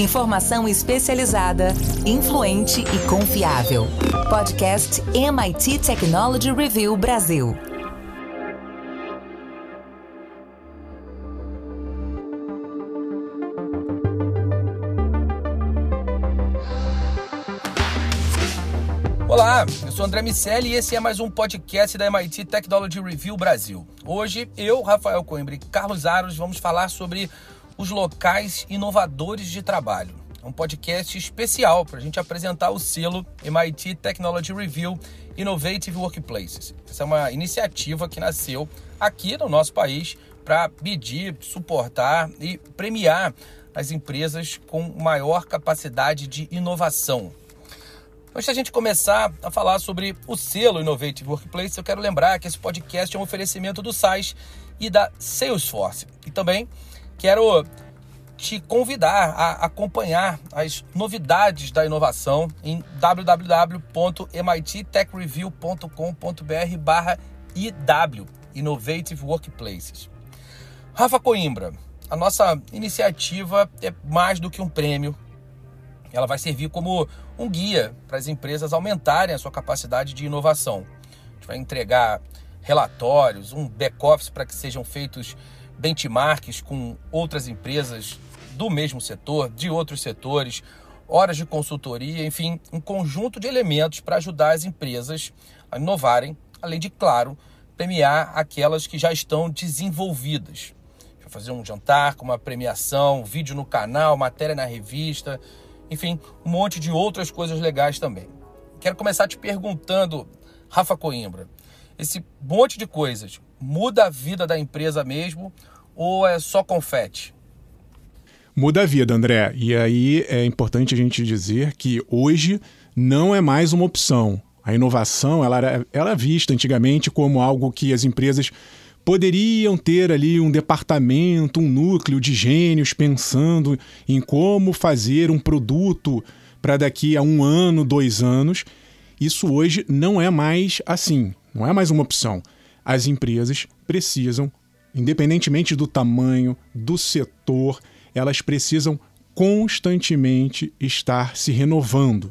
Informação especializada, influente e confiável. Podcast MIT Technology Review Brasil. Olá, eu sou André Miceli e esse é mais um podcast da MIT Technology Review Brasil. Hoje, eu, Rafael Coimbra e Carlos Aros vamos falar sobre os locais inovadores de trabalho. É um podcast especial para a gente apresentar o selo MIT Technology Review Innovative Workplaces. Essa é uma iniciativa que nasceu aqui no nosso país para medir, suportar e premiar as empresas com maior capacidade de inovação. Antes da gente começar a falar sobre o selo Innovative Workplace, eu quero lembrar que esse podcast é um oferecimento do SAIS e da Salesforce. E também quero te convidar a acompanhar as novidades da inovação em www.mittechreview.com.br barra IW, Innovative Workplaces. Rafa Coimbra, a nossa iniciativa é mais do que um prêmio, ela vai servir como um guia para as empresas aumentarem a sua capacidade de inovação. A gente vai entregar relatórios, um back-office para que sejam feitos benchmarks com outras empresas do mesmo setor, de outros setores, horas de consultoria, enfim, um conjunto de elementos para ajudar as empresas a inovarem, além de, claro, premiar aquelas que já estão desenvolvidas. Vai fazer um jantar com uma premiação, vídeo no canal, matéria na revista, enfim, um monte de outras coisas legais também. Quero começar te perguntando, Rafa Coimbra, esse monte de coisas muda a vida da empresa mesmo ou é só confete? Muda a vida, André. E aí é importante a gente dizer que hoje não é mais uma opção. A inovação ela era, ela era vista antigamente como algo que as empresas poderiam ter ali um departamento, um núcleo de gênios pensando em como fazer um produto para daqui a um ano, dois anos. Isso hoje não é mais assim, não é mais uma opção. As empresas precisam, independentemente do tamanho, do setor, elas precisam constantemente estar se renovando.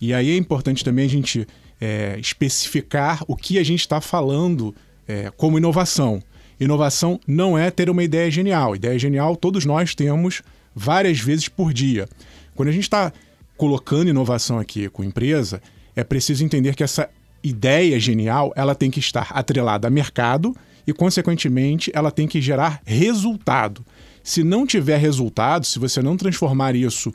E aí é importante também a gente é, especificar o que a gente está falando é, como inovação. Inovação não é ter uma ideia genial. Ideia genial todos nós temos várias vezes por dia. Quando a gente está colocando inovação aqui com empresa, é preciso entender que essa ideia genial ela tem que estar atrelada a mercado e, consequentemente, ela tem que gerar resultado. Se não tiver resultado, se você não transformar isso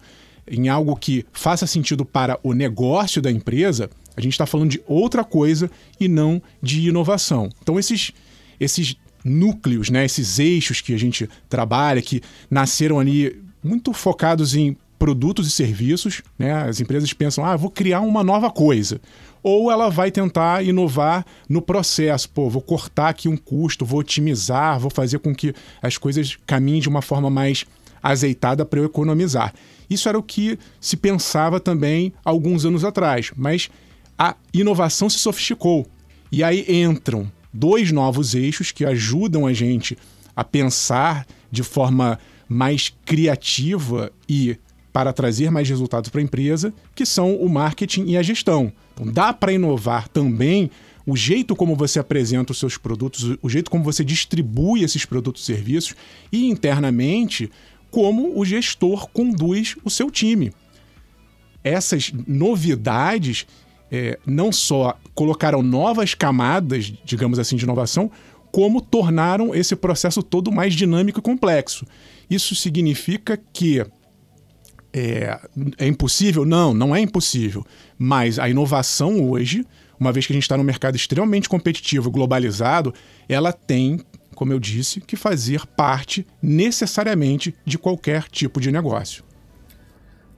em algo que faça sentido para o negócio da empresa, a gente está falando de outra coisa e não de inovação. Então, esses, esses núcleos, né, esses eixos que a gente trabalha, que nasceram ali muito focados em produtos e serviços, né? As empresas pensam, ah, vou criar uma nova coisa. Ou ela vai tentar inovar no processo, pô, vou cortar aqui um custo, vou otimizar, vou fazer com que as coisas caminhem de uma forma mais azeitada para eu economizar. Isso era o que se pensava também alguns anos atrás, mas a inovação se sofisticou. E aí entram dois novos eixos que ajudam a gente a pensar de forma mais criativa e para trazer mais resultados para a empresa, que são o marketing e a gestão. Então, dá para inovar também o jeito como você apresenta os seus produtos, o jeito como você distribui esses produtos e serviços e internamente como o gestor conduz o seu time. Essas novidades é, não só colocaram novas camadas, digamos assim, de inovação, como tornaram esse processo todo mais dinâmico e complexo. Isso significa que é, é, impossível? Não, não é impossível. Mas a inovação hoje, uma vez que a gente está num mercado extremamente competitivo, globalizado, ela tem, como eu disse, que fazer parte necessariamente de qualquer tipo de negócio.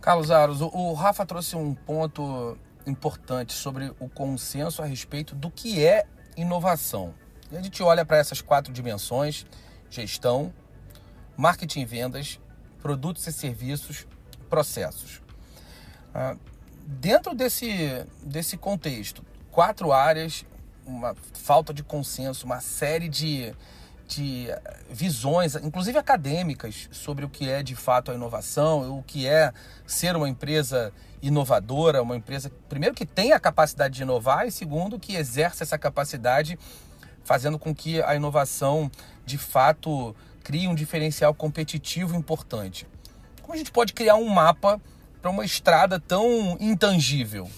Carlos Aros, o Rafa trouxe um ponto importante sobre o consenso a respeito do que é inovação. A gente olha para essas quatro dimensões: gestão, marketing e vendas, produtos e serviços, processos. Ah, dentro desse, desse contexto, quatro áreas, uma falta de consenso, uma série de, de visões, inclusive acadêmicas, sobre o que é de fato a inovação, o que é ser uma empresa inovadora, uma empresa, primeiro, que tem a capacidade de inovar e, segundo, que exerce essa capacidade, fazendo com que a inovação de fato crie um diferencial competitivo importante. Como a gente pode criar um mapa para uma estrada tão intangível?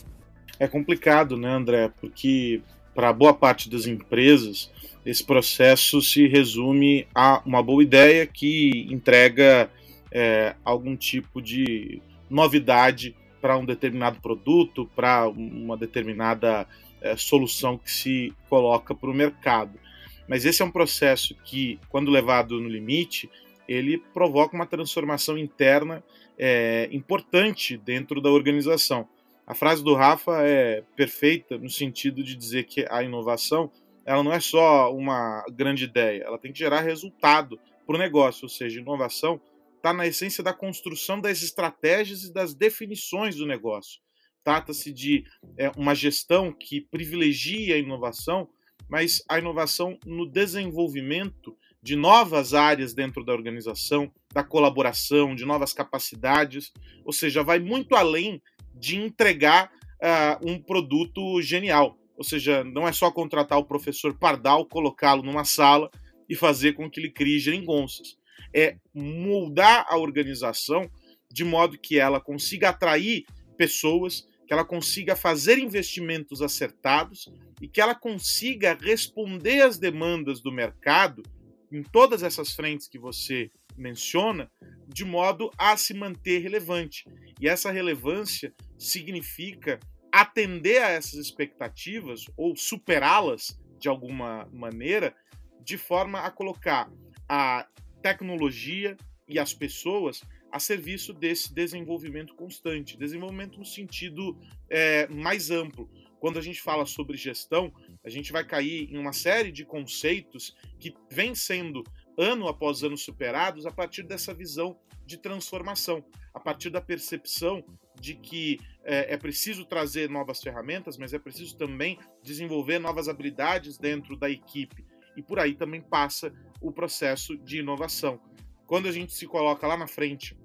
É complicado, né, André? Porque para boa parte das empresas, esse processo se resume a uma boa ideia que entrega é, algum tipo de novidade para um determinado produto, para uma determinada é, solução que se coloca para o mercado. Mas esse é um processo que, quando levado no limite, ele provoca uma transformação interna é, importante dentro da organização. A frase do Rafa é perfeita no sentido de dizer que a inovação ela não é só uma grande ideia, ela tem que gerar resultado para o negócio, ou seja, inovação está na essência da construção das estratégias e das definições do negócio. Trata-se de é, uma gestão que privilegia a inovação, mas a inovação no desenvolvimento de novas áreas dentro da organização, da colaboração, de novas capacidades, ou seja, vai muito além de entregar uh, um produto genial. Ou seja, não é só contratar o professor Pardal, colocá-lo numa sala e fazer com que ele crie geringonças. É moldar a organização de modo que ela consiga atrair pessoas, que ela consiga fazer investimentos acertados e que ela consiga responder às demandas do mercado em todas essas frentes que você menciona, de modo a se manter relevante. E essa relevância significa atender a essas expectativas ou superá-las de alguma maneira, de forma a colocar a tecnologia e as pessoas a serviço desse desenvolvimento constante, desenvolvimento no sentido é, mais amplo. Quando a gente fala sobre gestão, a gente vai cair em uma série de conceitos que vêm sendo ano após ano superados a partir dessa visão de transformação, a partir da percepção de que é, é, preciso trazer novas ferramentas, mas é preciso também desenvolver novas habilidades dentro da equipe. E por aí também passa o processo de inovação. Quando a gente se coloca lá na frente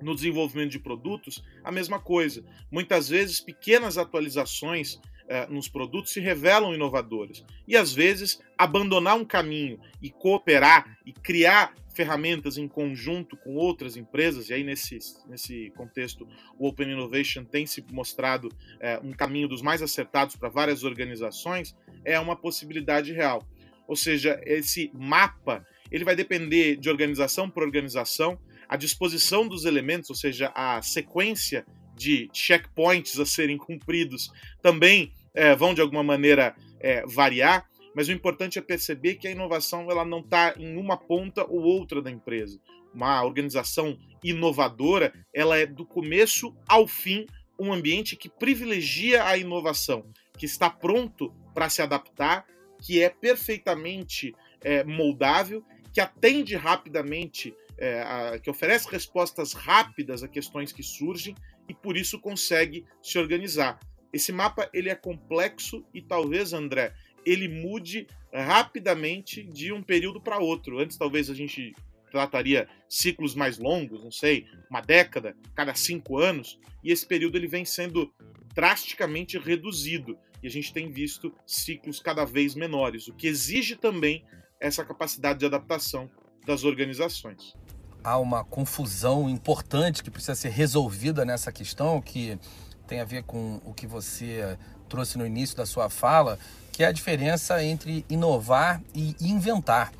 no desenvolvimento de produtos, a mesma coisa. Muitas vezes, pequenas atualizações eh, nos produtos se revelam inovadoras. E às vezes, abandonar um caminho e cooperar e criar ferramentas em conjunto com outras empresas, e aí nesse, nesse contexto o Open Innovation tem se mostrado eh, um caminho dos mais acertados para várias organizações, é uma possibilidade real. Ou seja, esse mapa ele vai depender de organização por organização, a disposição dos elementos, ou seja, a sequência de checkpoints a serem cumpridos, também é, vão de alguma maneira é, variar, mas o importante é perceber que a inovação ela não está em uma ponta ou outra da empresa. Uma organização inovadora, ela é do começo ao fim um ambiente que privilegia a inovação, que está pronto para se adaptar, que é perfeitamente é, moldável, que atende rapidamente é, a, que oferece respostas rápidas a questões que surgem e por isso consegue se organizar. Esse mapa ele é complexo e talvez, André, ele mude rapidamente de um período para outro. Antes, talvez a gente trataria ciclos mais longos, não sei, uma década, cada cinco anos, e esse período ele vem sendo drasticamente reduzido e a gente tem visto ciclos cada vez menores, o que exige também essa capacidade de adaptação das organizações há uma confusão importante que precisa ser resolvida nessa questão, que tem a ver com o que você trouxe no início da sua fala, que é a diferença entre inovar e inventar.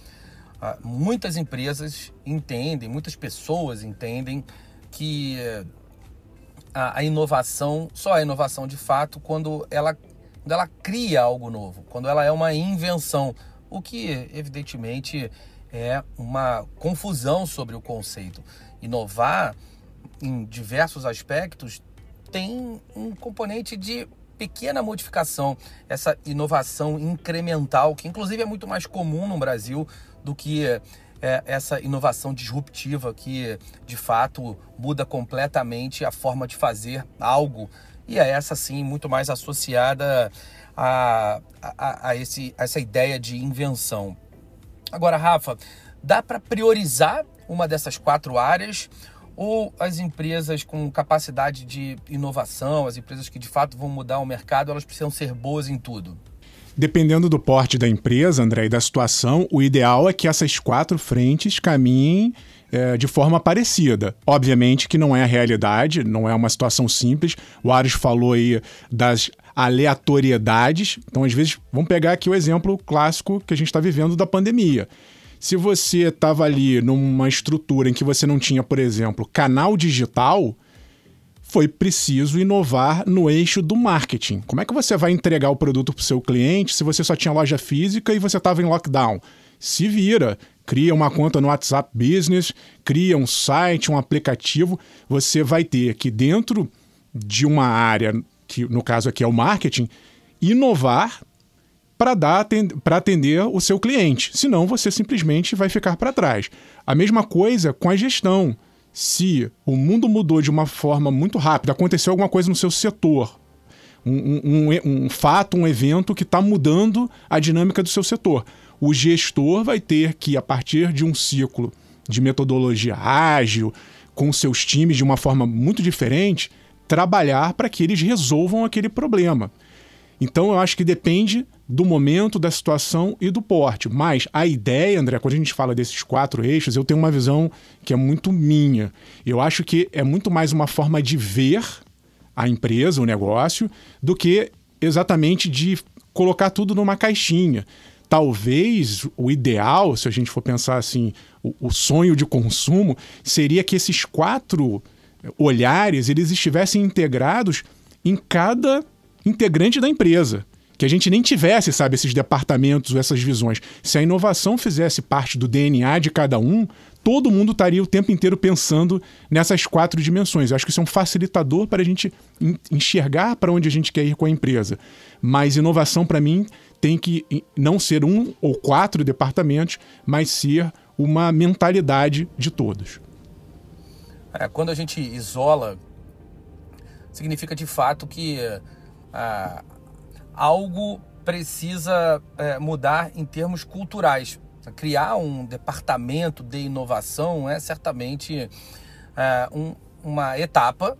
Ah, muitas empresas entendem, muitas pessoas entendem que a, a inovação, só é inovação de fato quando ela, quando ela cria algo novo, quando ela é uma invenção, o que evidentemente é uma confusão sobre o conceito. Inovar, em diversos aspectos, tem um componente de pequena modificação, essa inovação incremental, que inclusive é muito mais comum no Brasil do que é, essa inovação disruptiva que de fato muda completamente a forma de fazer algo e é essa sim muito mais associada a, a, a, esse, a essa ideia de invenção. Agora, Rafa, dá para priorizar uma dessas quatro áreas ou as empresas com capacidade de inovação, as empresas que de fato vão mudar o mercado, elas precisam ser boas em tudo? Dependendo do porte da empresa, André, e da situação, o ideal é que essas quatro frentes caminhem é, de forma parecida. Obviamente que não é a realidade, não é uma situação simples. O Ares falou aí das aleatoriedades. Então, às vezes, vamos pegar aqui o exemplo clássico que a gente está vivendo da pandemia. Se você estava ali numa estrutura em que você não tinha, por exemplo, canal digital, foi preciso inovar no eixo do marketing. Como é que você vai entregar o produto para o seu cliente se você só tinha loja física e você estava em lockdown? Se vira, cria uma conta no WhatsApp Business, cria um site, um aplicativo. Você vai ter que dentro de uma área, que no caso aqui é o marketing, inovar para para atender o seu cliente. Senão você simplesmente vai ficar para trás. A mesma coisa com a gestão se o mundo mudou de uma forma muito rápida, aconteceu alguma coisa no seu setor, um, um, um fato, um evento que está mudando a dinâmica do seu setor. O gestor vai ter que, a partir de um ciclo de metodologia ágil, com seus times de uma forma muito diferente, trabalhar para que eles resolvam aquele problema. Então eu acho que depende do momento, da situação e do porte. Mas a ideia, André, quando a gente fala desses quatro eixos, eu tenho uma visão que é muito minha. Eu acho que é muito mais uma forma de ver a empresa, o negócio, do que exatamente de colocar tudo numa caixinha. Talvez o ideal, se a gente for pensar assim, o, o sonho de consumo, seria que esses quatro olhares eles estivessem integrados em cada integrante da empresa. Que a gente nem tivesse, sabe, esses departamentos, essas visões. Se a inovação fizesse parte do DNA de cada um, todo mundo estaria o tempo inteiro pensando nessas quatro dimensões. Eu acho que isso é um facilitador para a gente enxergar para onde a gente quer ir com a empresa. Mas inovação, para mim, tem que não ser um ou quatro departamentos, mas ser uma mentalidade de todos. É, quando a gente isola, significa de fato que ah, algo precisa é, mudar em termos culturais. Criar um departamento de inovação é certamente é, um, uma etapa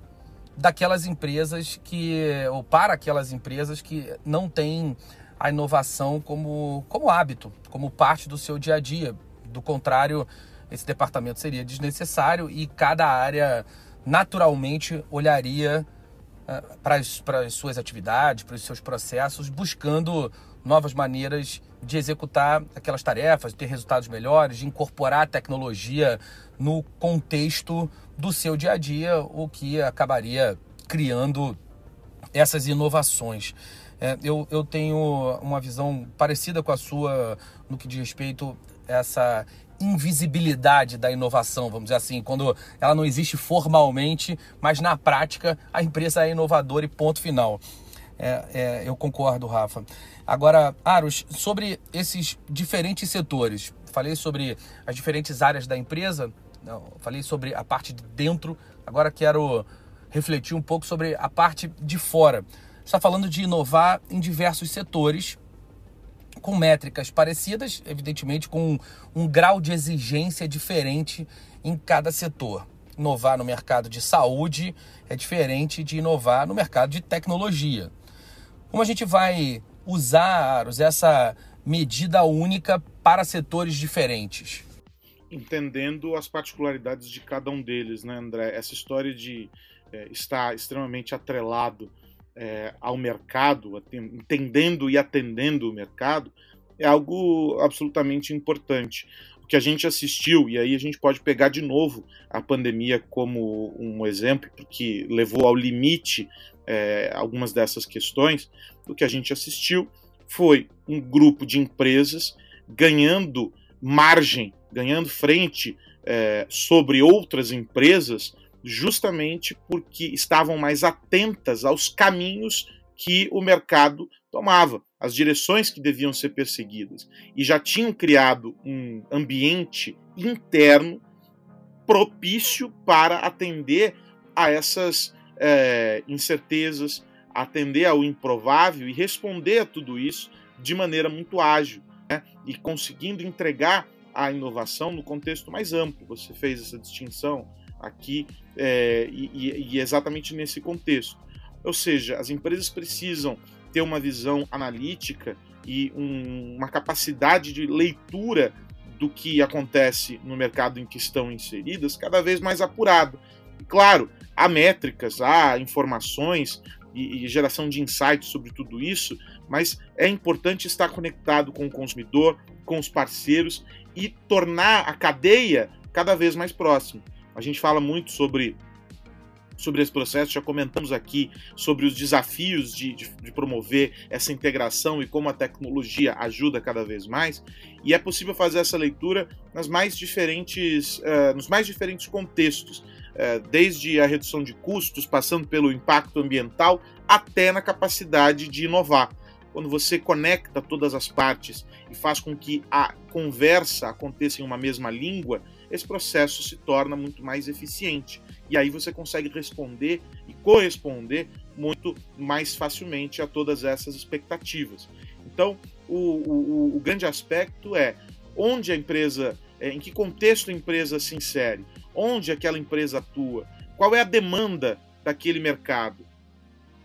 daquelas empresas que, ou para aquelas empresas que não têm a inovação como, como hábito, como parte do seu dia a dia. Do contrário, esse departamento seria desnecessário e cada área naturalmente olharia para as suas atividades, para os seus processos, buscando novas maneiras de executar aquelas tarefas, de ter resultados melhores, de incorporar a tecnologia no contexto do seu dia a dia, o que acabaria criando essas inovações. É, eu, eu tenho uma visão parecida com a sua no que diz respeito a essa invisibilidade da inovação, vamos dizer assim, quando ela não existe formalmente, mas na prática a empresa é inovadora e ponto final. É, é, eu concordo, Rafa. Agora, Aros, sobre esses diferentes setores, falei sobre as diferentes áreas da empresa, não, falei sobre a parte de dentro, agora quero refletir um pouco sobre a parte de fora. Está falando de inovar em diversos setores, com métricas parecidas, evidentemente com um, grau de exigência diferente em cada setor. Inovar no mercado de saúde é diferente de inovar no mercado de tecnologia. Como a gente vai usar, essa medida única para setores diferentes? Entendendo as particularidades de cada um deles, né, André? Essa história de é, estar extremamente atrelado é, ao mercado, entendendo e atendendo o mercado, é algo absolutamente importante. O que a gente assistiu, e aí a gente pode pegar de novo a pandemia como um exemplo, porque levou ao limite é, algumas dessas questões, o que a gente assistiu foi um grupo de empresas ganhando margem, ganhando frente é, sobre outras empresas justamente porque estavam mais atentas aos caminhos que o mercado tomava, as direções que deviam ser perseguidas, e já tinham criado um ambiente interno propício para atender a essas é, incertezas, atender ao improvável e responder a tudo isso de maneira muito ágil. né, e conseguindo entregar a inovação no contexto mais amplo. Você fez essa distinção aqui é, e, e exatamente nesse contexto. Ou seja, as empresas precisam ter uma visão analítica e um, uma capacidade de leitura do que acontece no mercado em que estão inseridas cada vez mais apurado. E, claro, há métricas, há informações e, e geração de insights sobre tudo isso, mas é importante estar conectado com o consumidor, com os parceiros e tornar a cadeia cada vez mais próxima. A gente fala muito sobre sobre esse processo, já comentamos aqui sobre os desafios de, de, de, promover essa integração e como a tecnologia ajuda cada vez mais, e é possível fazer essa leitura nas mais diferentes, uh, nos mais diferentes contextos, uh, desde a redução de custos, passando pelo impacto ambiental, até na capacidade de inovar. Quando você conecta todas as partes e faz com que a conversa aconteça em uma mesma língua, esse processo se torna muito mais eficiente. E aí você consegue responder e corresponder muito mais facilmente a todas essas expectativas. Então, o, o, o grande aspecto é onde a empresa, é, em que contexto a empresa se insere, onde aquela empresa atua, qual é a demanda daquele mercado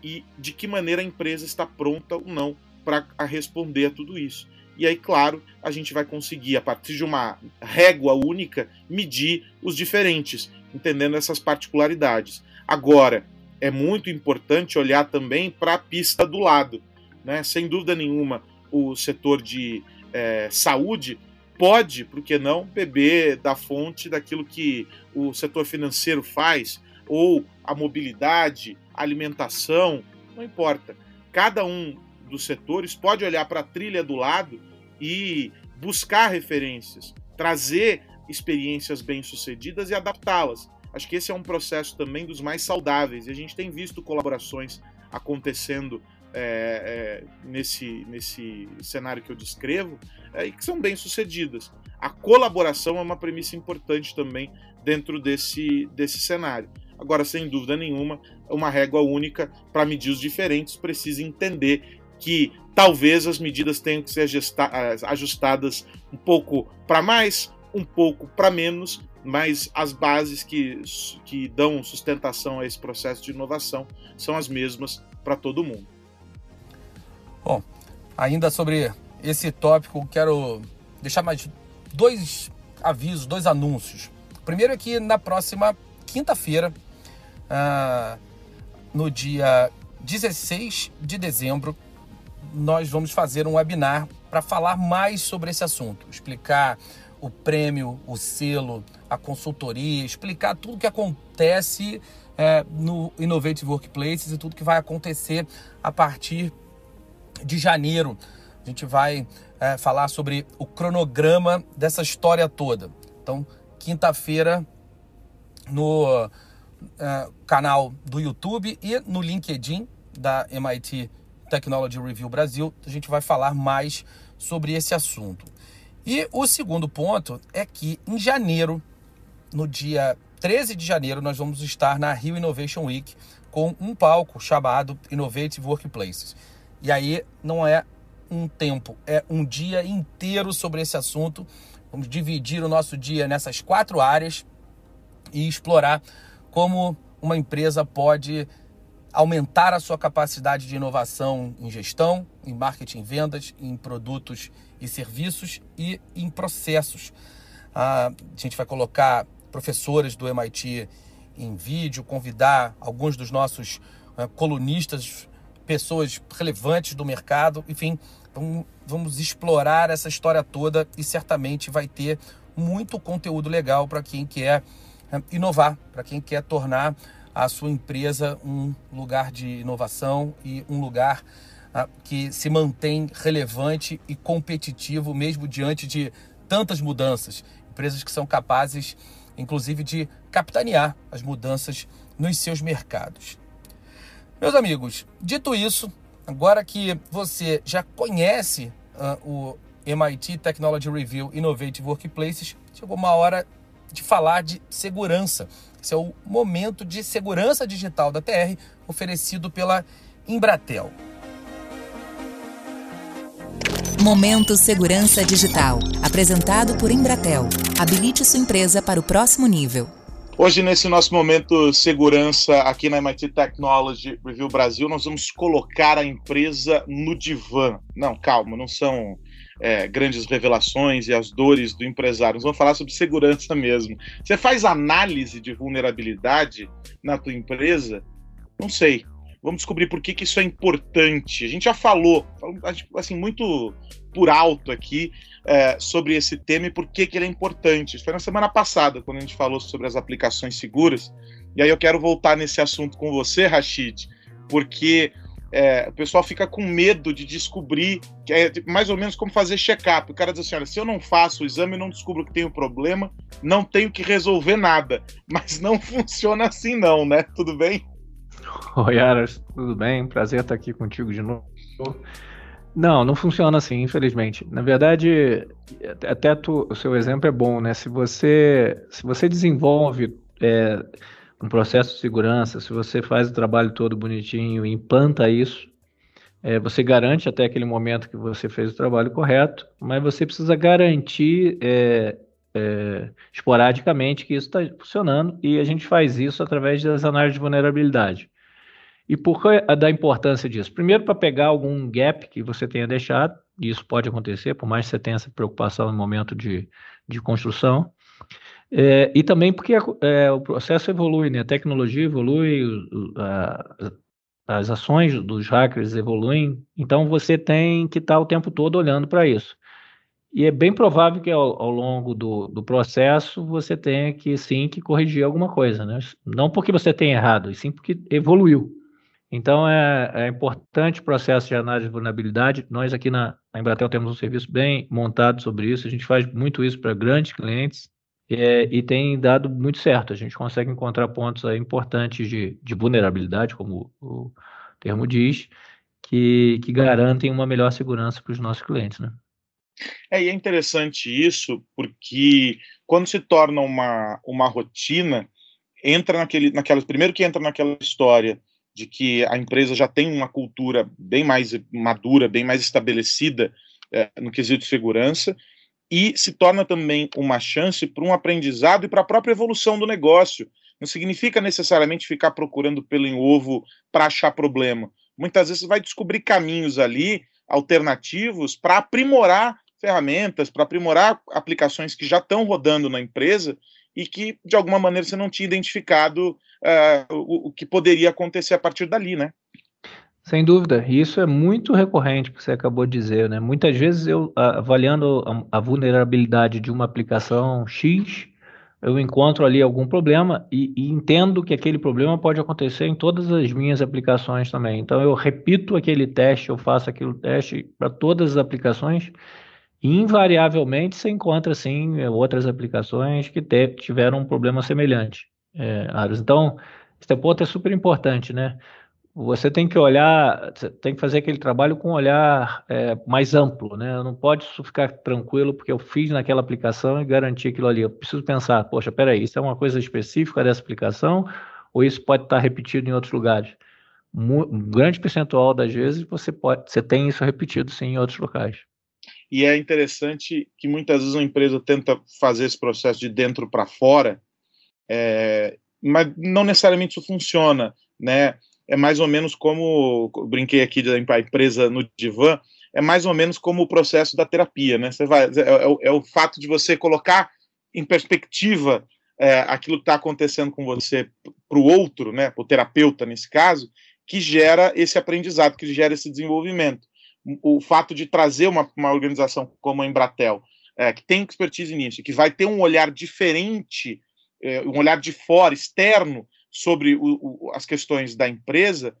e de que maneira a empresa está pronta ou não para responder a tudo isso. E aí, claro, a gente vai conseguir, a partir de uma régua única, medir os diferentes, entendendo essas particularidades. Agora, é muito importante olhar também para a pista do lado. Né? Sem dúvida nenhuma, o setor de é, saúde pode, por que não, beber da fonte daquilo que o setor financeiro faz, ou a mobilidade, alimentação, não importa. Cada um dos setores pode olhar para a trilha do lado e buscar referências, trazer experiências bem-sucedidas e adaptá-las. Acho que esse é um processo também dos mais saudáveis e a gente tem visto colaborações acontecendo é, é, nesse, nesse cenário que eu descrevo é, e que são bem-sucedidas. A colaboração é uma premissa importante também dentro desse, desse cenário. Agora, sem dúvida nenhuma, uma régua única para medir os diferentes precisa entender que talvez as medidas tenham que ser ajustadas um pouco para mais, um pouco para menos, mas as bases que, que dão sustentação a esse processo de inovação são as mesmas para todo mundo. Bom, ainda sobre esse tópico, quero deixar mais dois avisos, dois anúncios. primeiro é que na próxima quinta-feira, ah, no dia 16 de dezembro, nós vamos fazer um webinar para falar mais sobre esse assunto, explicar o prêmio, o selo, a consultoria, explicar tudo que acontece é, no Innovative Workplaces e tudo que vai acontecer a partir de janeiro. A gente vai é, falar sobre o cronograma dessa história toda. Então, quinta-feira, no é, canal do YouTube e no LinkedIn da MIT Technology Review Brasil, a gente vai falar mais sobre esse assunto. E o segundo ponto é que em janeiro, no dia 13 de janeiro, nós vamos estar na Rio Innovation Week com um palco chamado Innovative Workplaces. E aí não é um tempo, é um dia inteiro sobre esse assunto. Vamos dividir o nosso dia nessas quatro áreas e explorar como uma empresa pode aumentar a sua capacidade de inovação em gestão, em marketing e vendas, em produtos e serviços e em processos. Ah, a gente vai colocar professores do MIT em vídeo, convidar alguns dos nossos ah, colunistas, pessoas relevantes do mercado, enfim, vamos, explorar essa história toda e certamente vai ter muito conteúdo legal para quem quer ah, inovar, para quem quer tornar a sua empresa um lugar de inovação e um lugar ah, que se mantém relevante e competitivo mesmo diante de tantas mudanças. Empresas que são capazes, inclusive, de capitanear as mudanças nos seus mercados. Meus amigos, dito isso, agora que você já conhece uh, o MIT Technology Review Innovative Workplaces, chegou uma hora de falar de segurança. Esse é o momento de segurança digital da TR oferecido pela Embratel. Momento Segurança Digital, apresentado por Embratel. Habilite sua empresa para o próximo nível. Hoje, nesse nosso momento segurança aqui na MIT Technology Review Brasil, nós vamos colocar a empresa no divã. Não, calma, não são é, grandes revelações e as dores do empresário. Nós vamos falar sobre segurança mesmo. Você faz análise de vulnerabilidade na tua empresa? Não sei. Vamos descobrir por que, que isso é importante. A gente já falou, assim, muito por alto aqui é, sobre esse tema e por que, que ele é importante. Isso foi na semana passada, quando a gente falou sobre as aplicações seguras. E aí eu quero voltar nesse assunto com você, Rashid, porque é, o pessoal fica com medo de descobrir, que é mais ou menos como fazer check-up. O cara diz assim: olha, se eu não faço o exame, não descubro que tenho problema, não tenho que resolver nada. Mas não funciona assim, não, né? Tudo bem? Oi, Aras, tudo bem? Prazer estar aqui contigo de novo. Não, não funciona assim, infelizmente. Na verdade, até tu, o seu exemplo é bom, né? Se você, se você desenvolve é, um processo de segurança, se você faz o trabalho todo bonitinho e implanta isso, é, você garante até aquele momento que você fez o trabalho correto, mas você precisa garantir é, é, esporadicamente que isso está funcionando e a gente faz isso através das análises de vulnerabilidade. E por que da importância disso? Primeiro, para pegar algum gap que você tenha deixado, e isso pode acontecer, por mais que você tenha essa preocupação no momento de, de construção. É, e também porque é, o processo evolui, né? a tecnologia evolui, a, as ações dos hackers evoluem, então você tem que estar o tempo todo olhando para isso. E é bem provável que ao, ao longo do, do, processo você tenha que sim que corrigir alguma coisa, né? Não porque você tenha errado, e sim porque evoluiu. Então é, é importante o processo de análise de vulnerabilidade. Nós aqui na, na Embratel temos um serviço bem montado sobre isso. A gente faz muito isso para grandes clientes é, e tem dado muito certo. A gente consegue encontrar pontos importantes de, de vulnerabilidade, como o, termo diz, que, que garantem uma melhor segurança para os nossos clientes, né? É, e é interessante isso, porque quando se torna uma, uma rotina, entra naquele, naquela. Primeiro que entra naquela história de que a empresa já tem uma cultura bem mais madura, bem mais estabelecida é, no quesito de segurança, e se torna também uma chance para um aprendizado e para a própria evolução do negócio. Não significa necessariamente ficar procurando pelo em ovo para achar problema. Muitas vezes você vai descobrir caminhos ali alternativos para aprimorar ferramentas, para aprimorar aplicações que já estão rodando na empresa e que, de alguma maneira, você não tinha identificado uh, o, o, que poderia acontecer a partir dali, né? Sem dúvida, isso é muito recorrente que você acabou de dizer, né? Muitas vezes eu, avaliando a, vulnerabilidade de uma aplicação X, eu encontro ali algum problema e, e, entendo que aquele problema pode acontecer em todas as minhas aplicações também. Então eu repito aquele teste, eu faço aquele teste para todas as aplicações invariavelmente você encontra sim outras aplicações que te, tiveram um problema semelhante. É, então, esse ponto é super importante, né? Você tem que olhar, tem que fazer aquele trabalho com um olhar é, mais amplo, né? Não pode ficar tranquilo porque eu fiz naquela aplicação e garanti aquilo ali. Eu preciso pensar, poxa, peraí, isso é uma coisa específica dessa aplicação ou isso pode estar repetido em outros lugares? Um grande percentual das vezes você pode, você tem isso repetido sim em outros locais. E é interessante que muitas vezes uma empresa tenta fazer esse processo de dentro para fora, é, mas não necessariamente isso funciona, né? É mais ou menos como brinquei aqui da empresa no divã, é mais ou menos como o processo da terapia, né? Você vai, é, é, é o fato de você colocar em perspectiva é, aquilo que está acontecendo com você para o outro, né? Para o terapeuta nesse caso, que gera esse aprendizado, que gera esse desenvolvimento o fato de trazer uma, uma organização como a Embratel, é, que tem expertise nisso, que vai ter um olhar diferente, é, um olhar de fora, externo, sobre o, o, as questões da empresa,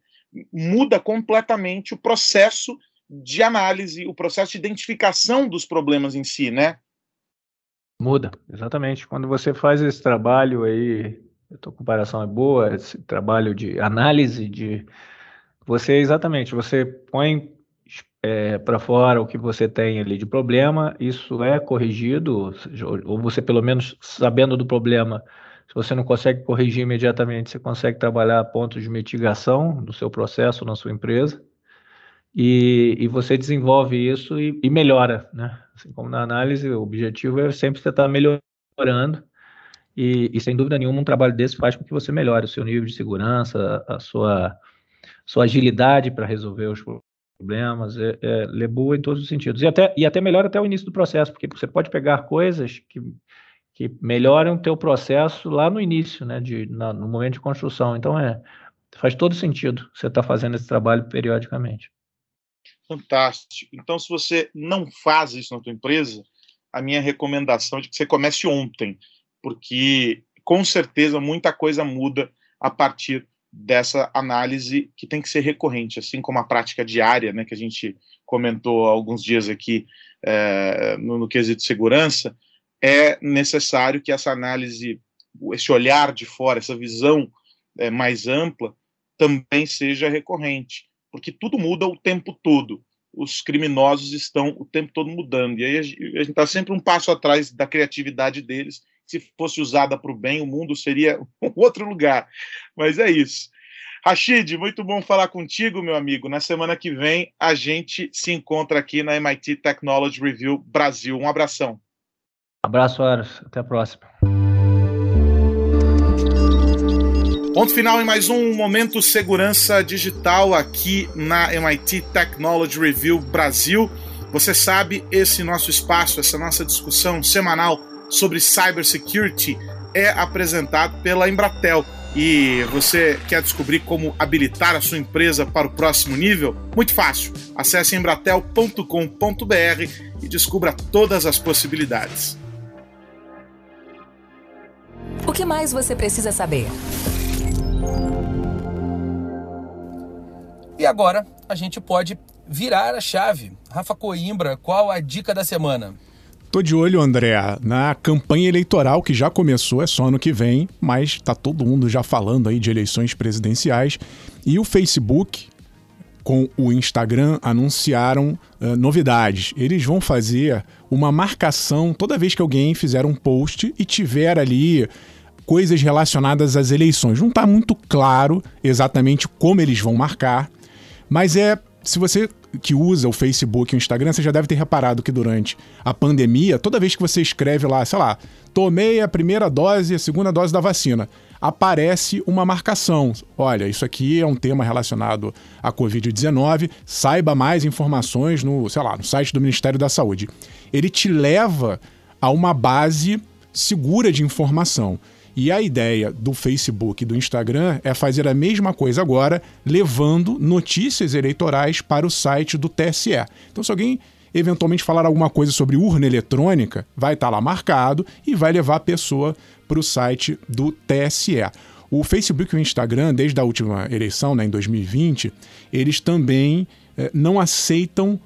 muda completamente o processo de análise, o processo de identificação dos problemas em si, né? Muda, exatamente. Quando você faz esse trabalho aí, a tua comparação é boa, esse trabalho de análise de você exatamente, você põe é, para fora o que você tem ali de problema, isso é corrigido, ou você pelo menos sabendo do problema, se você não consegue corrigir imediatamente, você consegue trabalhar pontos de mitigação no seu processo, na sua empresa. e, e você desenvolve isso e, e, melhora, né? Assim como na análise, o objetivo é sempre você estar melhorando e, e, sem dúvida nenhuma um trabalho desse faz com que você melhore o seu nível de segurança, a sua, sua agilidade para resolver os problemas, é, é, Lebu em todos os sentidos. E até, e até melhora até o início do processo, porque você pode pegar coisas que, que melhoram o teu processo lá no início, né, de, na, no momento de construção. Então, é, faz todo sentido você estar tá fazendo esse trabalho periodicamente. Fantástico. Então, se você não faz isso na tua empresa, a minha recomendação é que você comece ontem, porque com certeza muita coisa muda a partir dessa análise que tem que ser recorrente, assim como a prática diária, né, que a gente comentou há alguns dias aqui é, no, no quesito segurança, é necessário que essa análise, esse olhar de fora, essa visão é, mais ampla, também seja recorrente porque tudo muda o tempo todo. Os criminosos estão o tempo todo mudando. E aí a gente está sempre um passo atrás da criatividade deles. Se fosse usada para o bem, o mundo seria um outro lugar. Mas é isso. Rashid, muito bom falar contigo, meu amigo. Na semana que vem, a gente se encontra aqui na MIT Technology Review Brasil. Um abração. Abraço, Aros. Até a próxima. Ponto final em mais um Momento Segurança Digital aqui na MIT Technology Review Brasil. Você sabe, esse nosso espaço, essa nossa discussão semanal sobre cybersecurity é apresentado pela Embratel. E você quer descobrir como habilitar a sua empresa para o próximo nível? Muito fácil. Acesse embratel.com.br e descubra todas as possibilidades. O que mais você precisa saber? E agora a gente pode virar a chave. Rafa Coimbra, qual a dica da semana? Tô de olho, André, na campanha eleitoral que já começou, é só ano que vem, mas tá todo mundo já falando aí de eleições presidenciais. E o Facebook com o Instagram anunciaram uh, novidades. Eles vão fazer uma marcação toda vez que alguém fizer um post e tiver ali coisas relacionadas às eleições. Não está muito claro exatamente como eles vão marcar, mas é. Se você que usa o Facebook e o Instagram, você já deve ter reparado que durante a pandemia, toda vez que você escreve lá, sei lá, tomei a primeira dose e a segunda dose da vacina, aparece uma marcação. Olha, isso aqui é um tema relacionado à Covid-19, saiba mais informações no, sei lá, no site do Ministério da Saúde. Ele te leva a uma base segura de informação. E a ideia do Facebook e do Instagram é fazer a mesma coisa agora, levando notícias eleitorais para o site do TSE. Então, se alguém eventualmente falar alguma coisa sobre urna eletrônica, vai estar lá marcado e vai levar a pessoa para o site do TSE. O Facebook e o Instagram, desde a última eleição, né, em 2020, eles também eh, não aceitam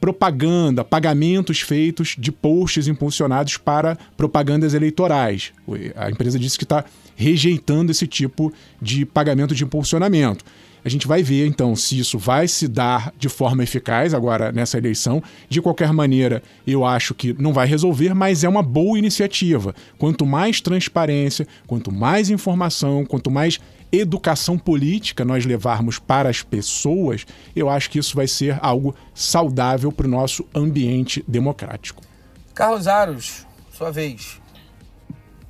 propaganda, pagamentos feitos de posts impulsionados para propagandas eleitorais. A empresa disse que está rejeitando esse tipo de pagamento de impulsionamento. A gente vai ver então se isso vai se dar de forma eficaz agora nessa eleição. De qualquer maneira, eu acho que não vai resolver, mas é uma boa iniciativa. Quanto mais transparência, quanto mais informação, quanto mais educação política nós levarmos para as pessoas, eu acho que isso vai ser algo saudável para o nosso ambiente democrático. Carlos Aros, sua vez.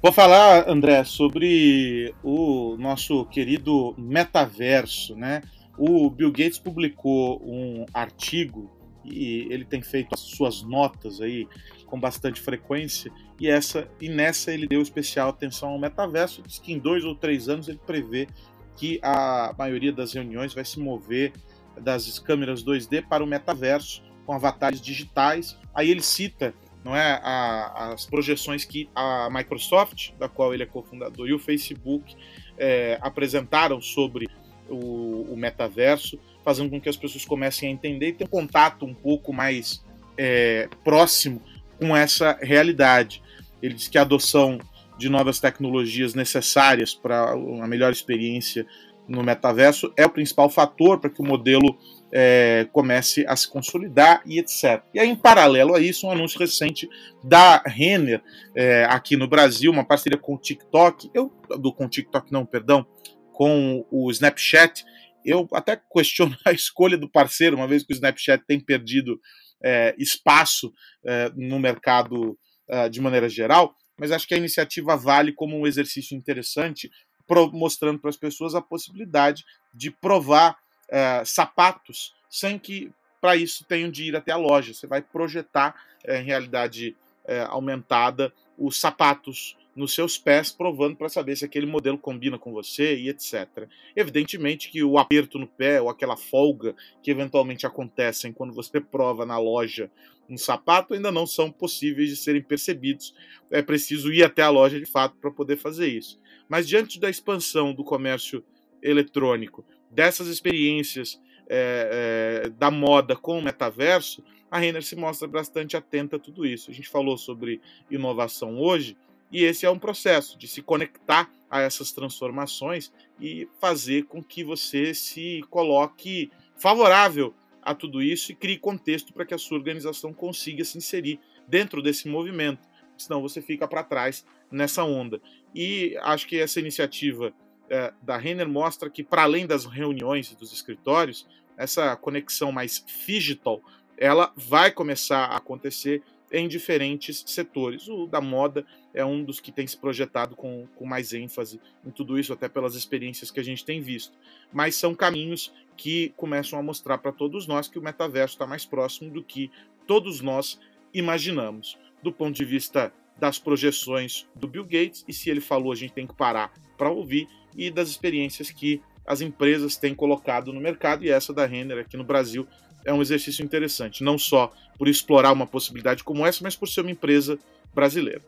Vou falar, André, sobre o nosso querido metaverso, né? O Bill Gates publicou um artigo e ele tem feito as suas notas aí com bastante frequência e essa e nessa ele deu especial atenção ao metaverso diz que em dois ou três anos ele prevê que a maioria das reuniões vai se mover das câmeras 2D para o metaverso com avatares digitais aí ele cita não é a, as projeções que a Microsoft da qual ele é cofundador e o Facebook é, apresentaram sobre o, o metaverso fazendo com que as pessoas comecem a entender e ter um contato um pouco mais é, próximo com essa realidade. Ele diz que a adoção de novas tecnologias necessárias para uma melhor experiência no metaverso é o principal fator para que o modelo é, comece a se consolidar e etc. E aí, em paralelo a isso, um anúncio recente da Renner é, aqui no Brasil, uma parceria com o TikTok, eu, do com o TikTok não, perdão, com o Snapchat, eu até questiono a escolha do parceiro, uma vez que o Snapchat tem perdido é, espaço é, no mercado é, de maneira geral, mas acho que a iniciativa vale como um exercício interessante, pro, mostrando para as pessoas a possibilidade de provar é, sapatos sem que para isso tenham de ir até a loja. Você vai projetar é, em realidade é, aumentada os sapatos nos seus pés, provando para saber se aquele modelo combina com você e etc. Evidentemente que o aperto no pé ou aquela folga que eventualmente acontecem quando você prova na loja um sapato ainda não são possíveis de serem percebidos. É preciso ir até a loja de fato para poder fazer isso. Mas diante da expansão do comércio eletrônico, dessas experiências é, é, da moda com o metaverso, a Renner se mostra bastante atenta a tudo isso. A gente falou sobre inovação hoje, e esse é um processo de se conectar a essas transformações e fazer com que você se coloque favorável a tudo isso e crie contexto para que a sua organização consiga se inserir dentro desse movimento. Senão você fica para trás nessa onda. E acho que essa iniciativa é, da Renner mostra que, para além das reuniões e dos escritórios, essa conexão mais digital ela vai começar a acontecer em diferentes setores. O da moda é um dos que tem se projetado com, com mais ênfase em tudo isso, até pelas experiências que a gente tem visto. Mas são caminhos que começam a mostrar para todos nós que o metaverso está mais próximo do que todos nós imaginamos. Do ponto de vista das projeções do Bill Gates, e se ele falou, a gente tem que parar para ouvir, e das experiências que as empresas têm colocado no mercado, e essa da Renner aqui no Brasil é um exercício interessante, não só por explorar uma possibilidade como essa, mas por ser uma empresa brasileira.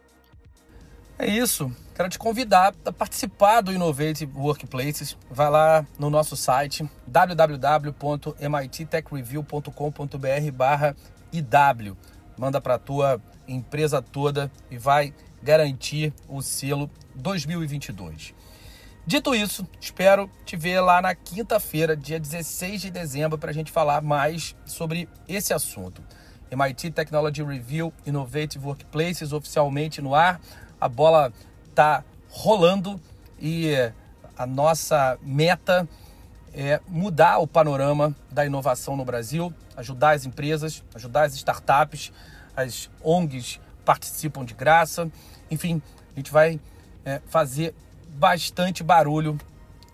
É isso. Quero te convidar a participar do Innovate Workplaces. Vai lá no nosso site www.mittechreview.com.br/iw. Manda para a tua empresa toda e vai garantir o selo 2022. Dito isso, espero te ver lá na quinta-feira, dia 16 de dezembro, para a gente falar mais sobre esse assunto. MIT Technology Review Innovative Workplaces oficialmente no ar. A bola está rolando e a nossa meta é mudar o panorama da inovação no Brasil, ajudar as empresas, ajudar as startups, as ONGs participam de graça. Enfim, a gente vai é, fazer bastante barulho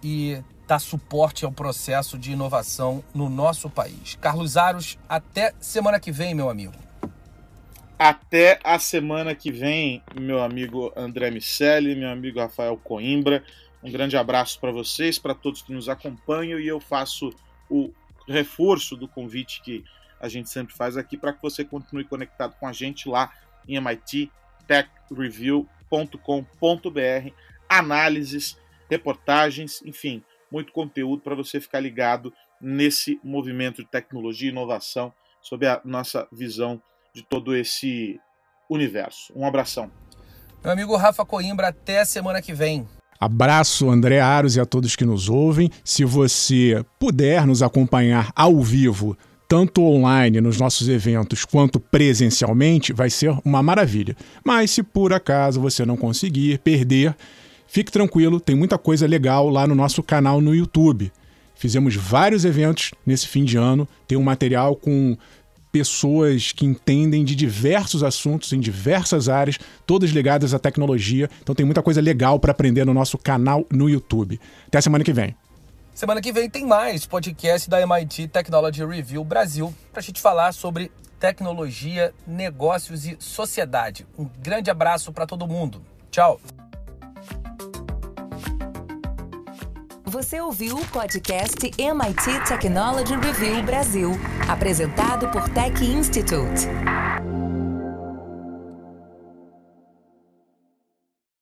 e dar suporte ao processo de inovação no nosso país. Carlos Aros, até semana que vem, meu amigo. Até a semana que vem, meu amigo André Miceli, meu amigo Rafael Coimbra. Um grande abraço para vocês, para todos que nos acompanham, e eu faço o reforço do convite que a gente sempre faz aqui para que você continue conectado com a gente lá em mittechreview.com.br análises, reportagens, enfim, muito conteúdo para você ficar ligado nesse movimento de tecnologia e inovação, sob a nossa visão de todo esse universo. Um abração. Meu amigo Rafa Coimbra, até semana que vem. Abraço, André Aros e a todos que nos ouvem. Se você puder nos acompanhar ao vivo, tanto online nos nossos eventos quanto presencialmente, vai ser uma maravilha. Mas se por acaso você não conseguir perder, Fique tranquilo, tem muita coisa legal lá no nosso canal no YouTube. Fizemos vários eventos nesse fim de ano, tem um material com pessoas que entendem de diversos assuntos em diversas áreas, todas ligadas à tecnologia. Então tem muita coisa legal para aprender no nosso canal no YouTube. Até semana que vem. Semana que vem tem mais podcast da MIT Technology Review Brasil para a gente falar sobre tecnologia, negócios e sociedade. Um grande abraço para todo mundo. Tchau. Você ouviu o podcast MIT Technology Review Brasil, apresentado por Tech Institute.